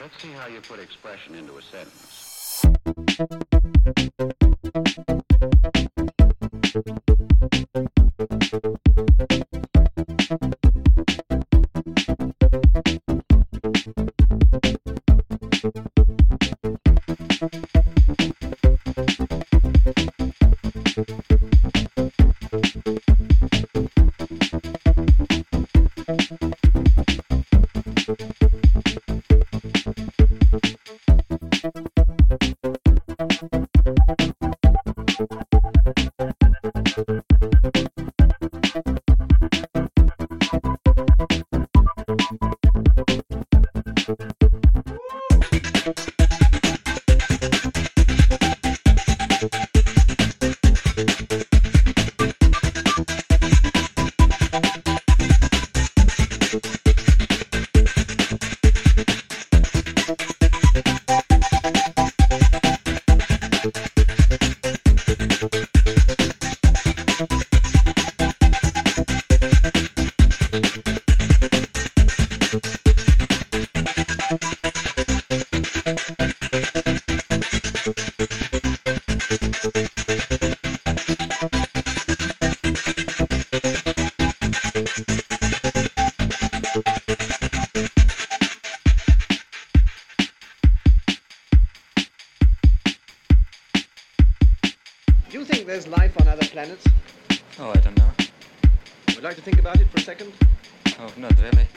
Let's see how you put expression into a sentence. Do you think there's life on other planets? Oh, I don't know. Would you like to think about it for a second? Oh, not really.